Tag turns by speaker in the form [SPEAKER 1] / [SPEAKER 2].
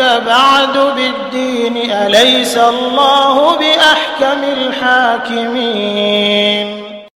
[SPEAKER 1] بعد بالدين أليس الله بأحكم الحاكمين؟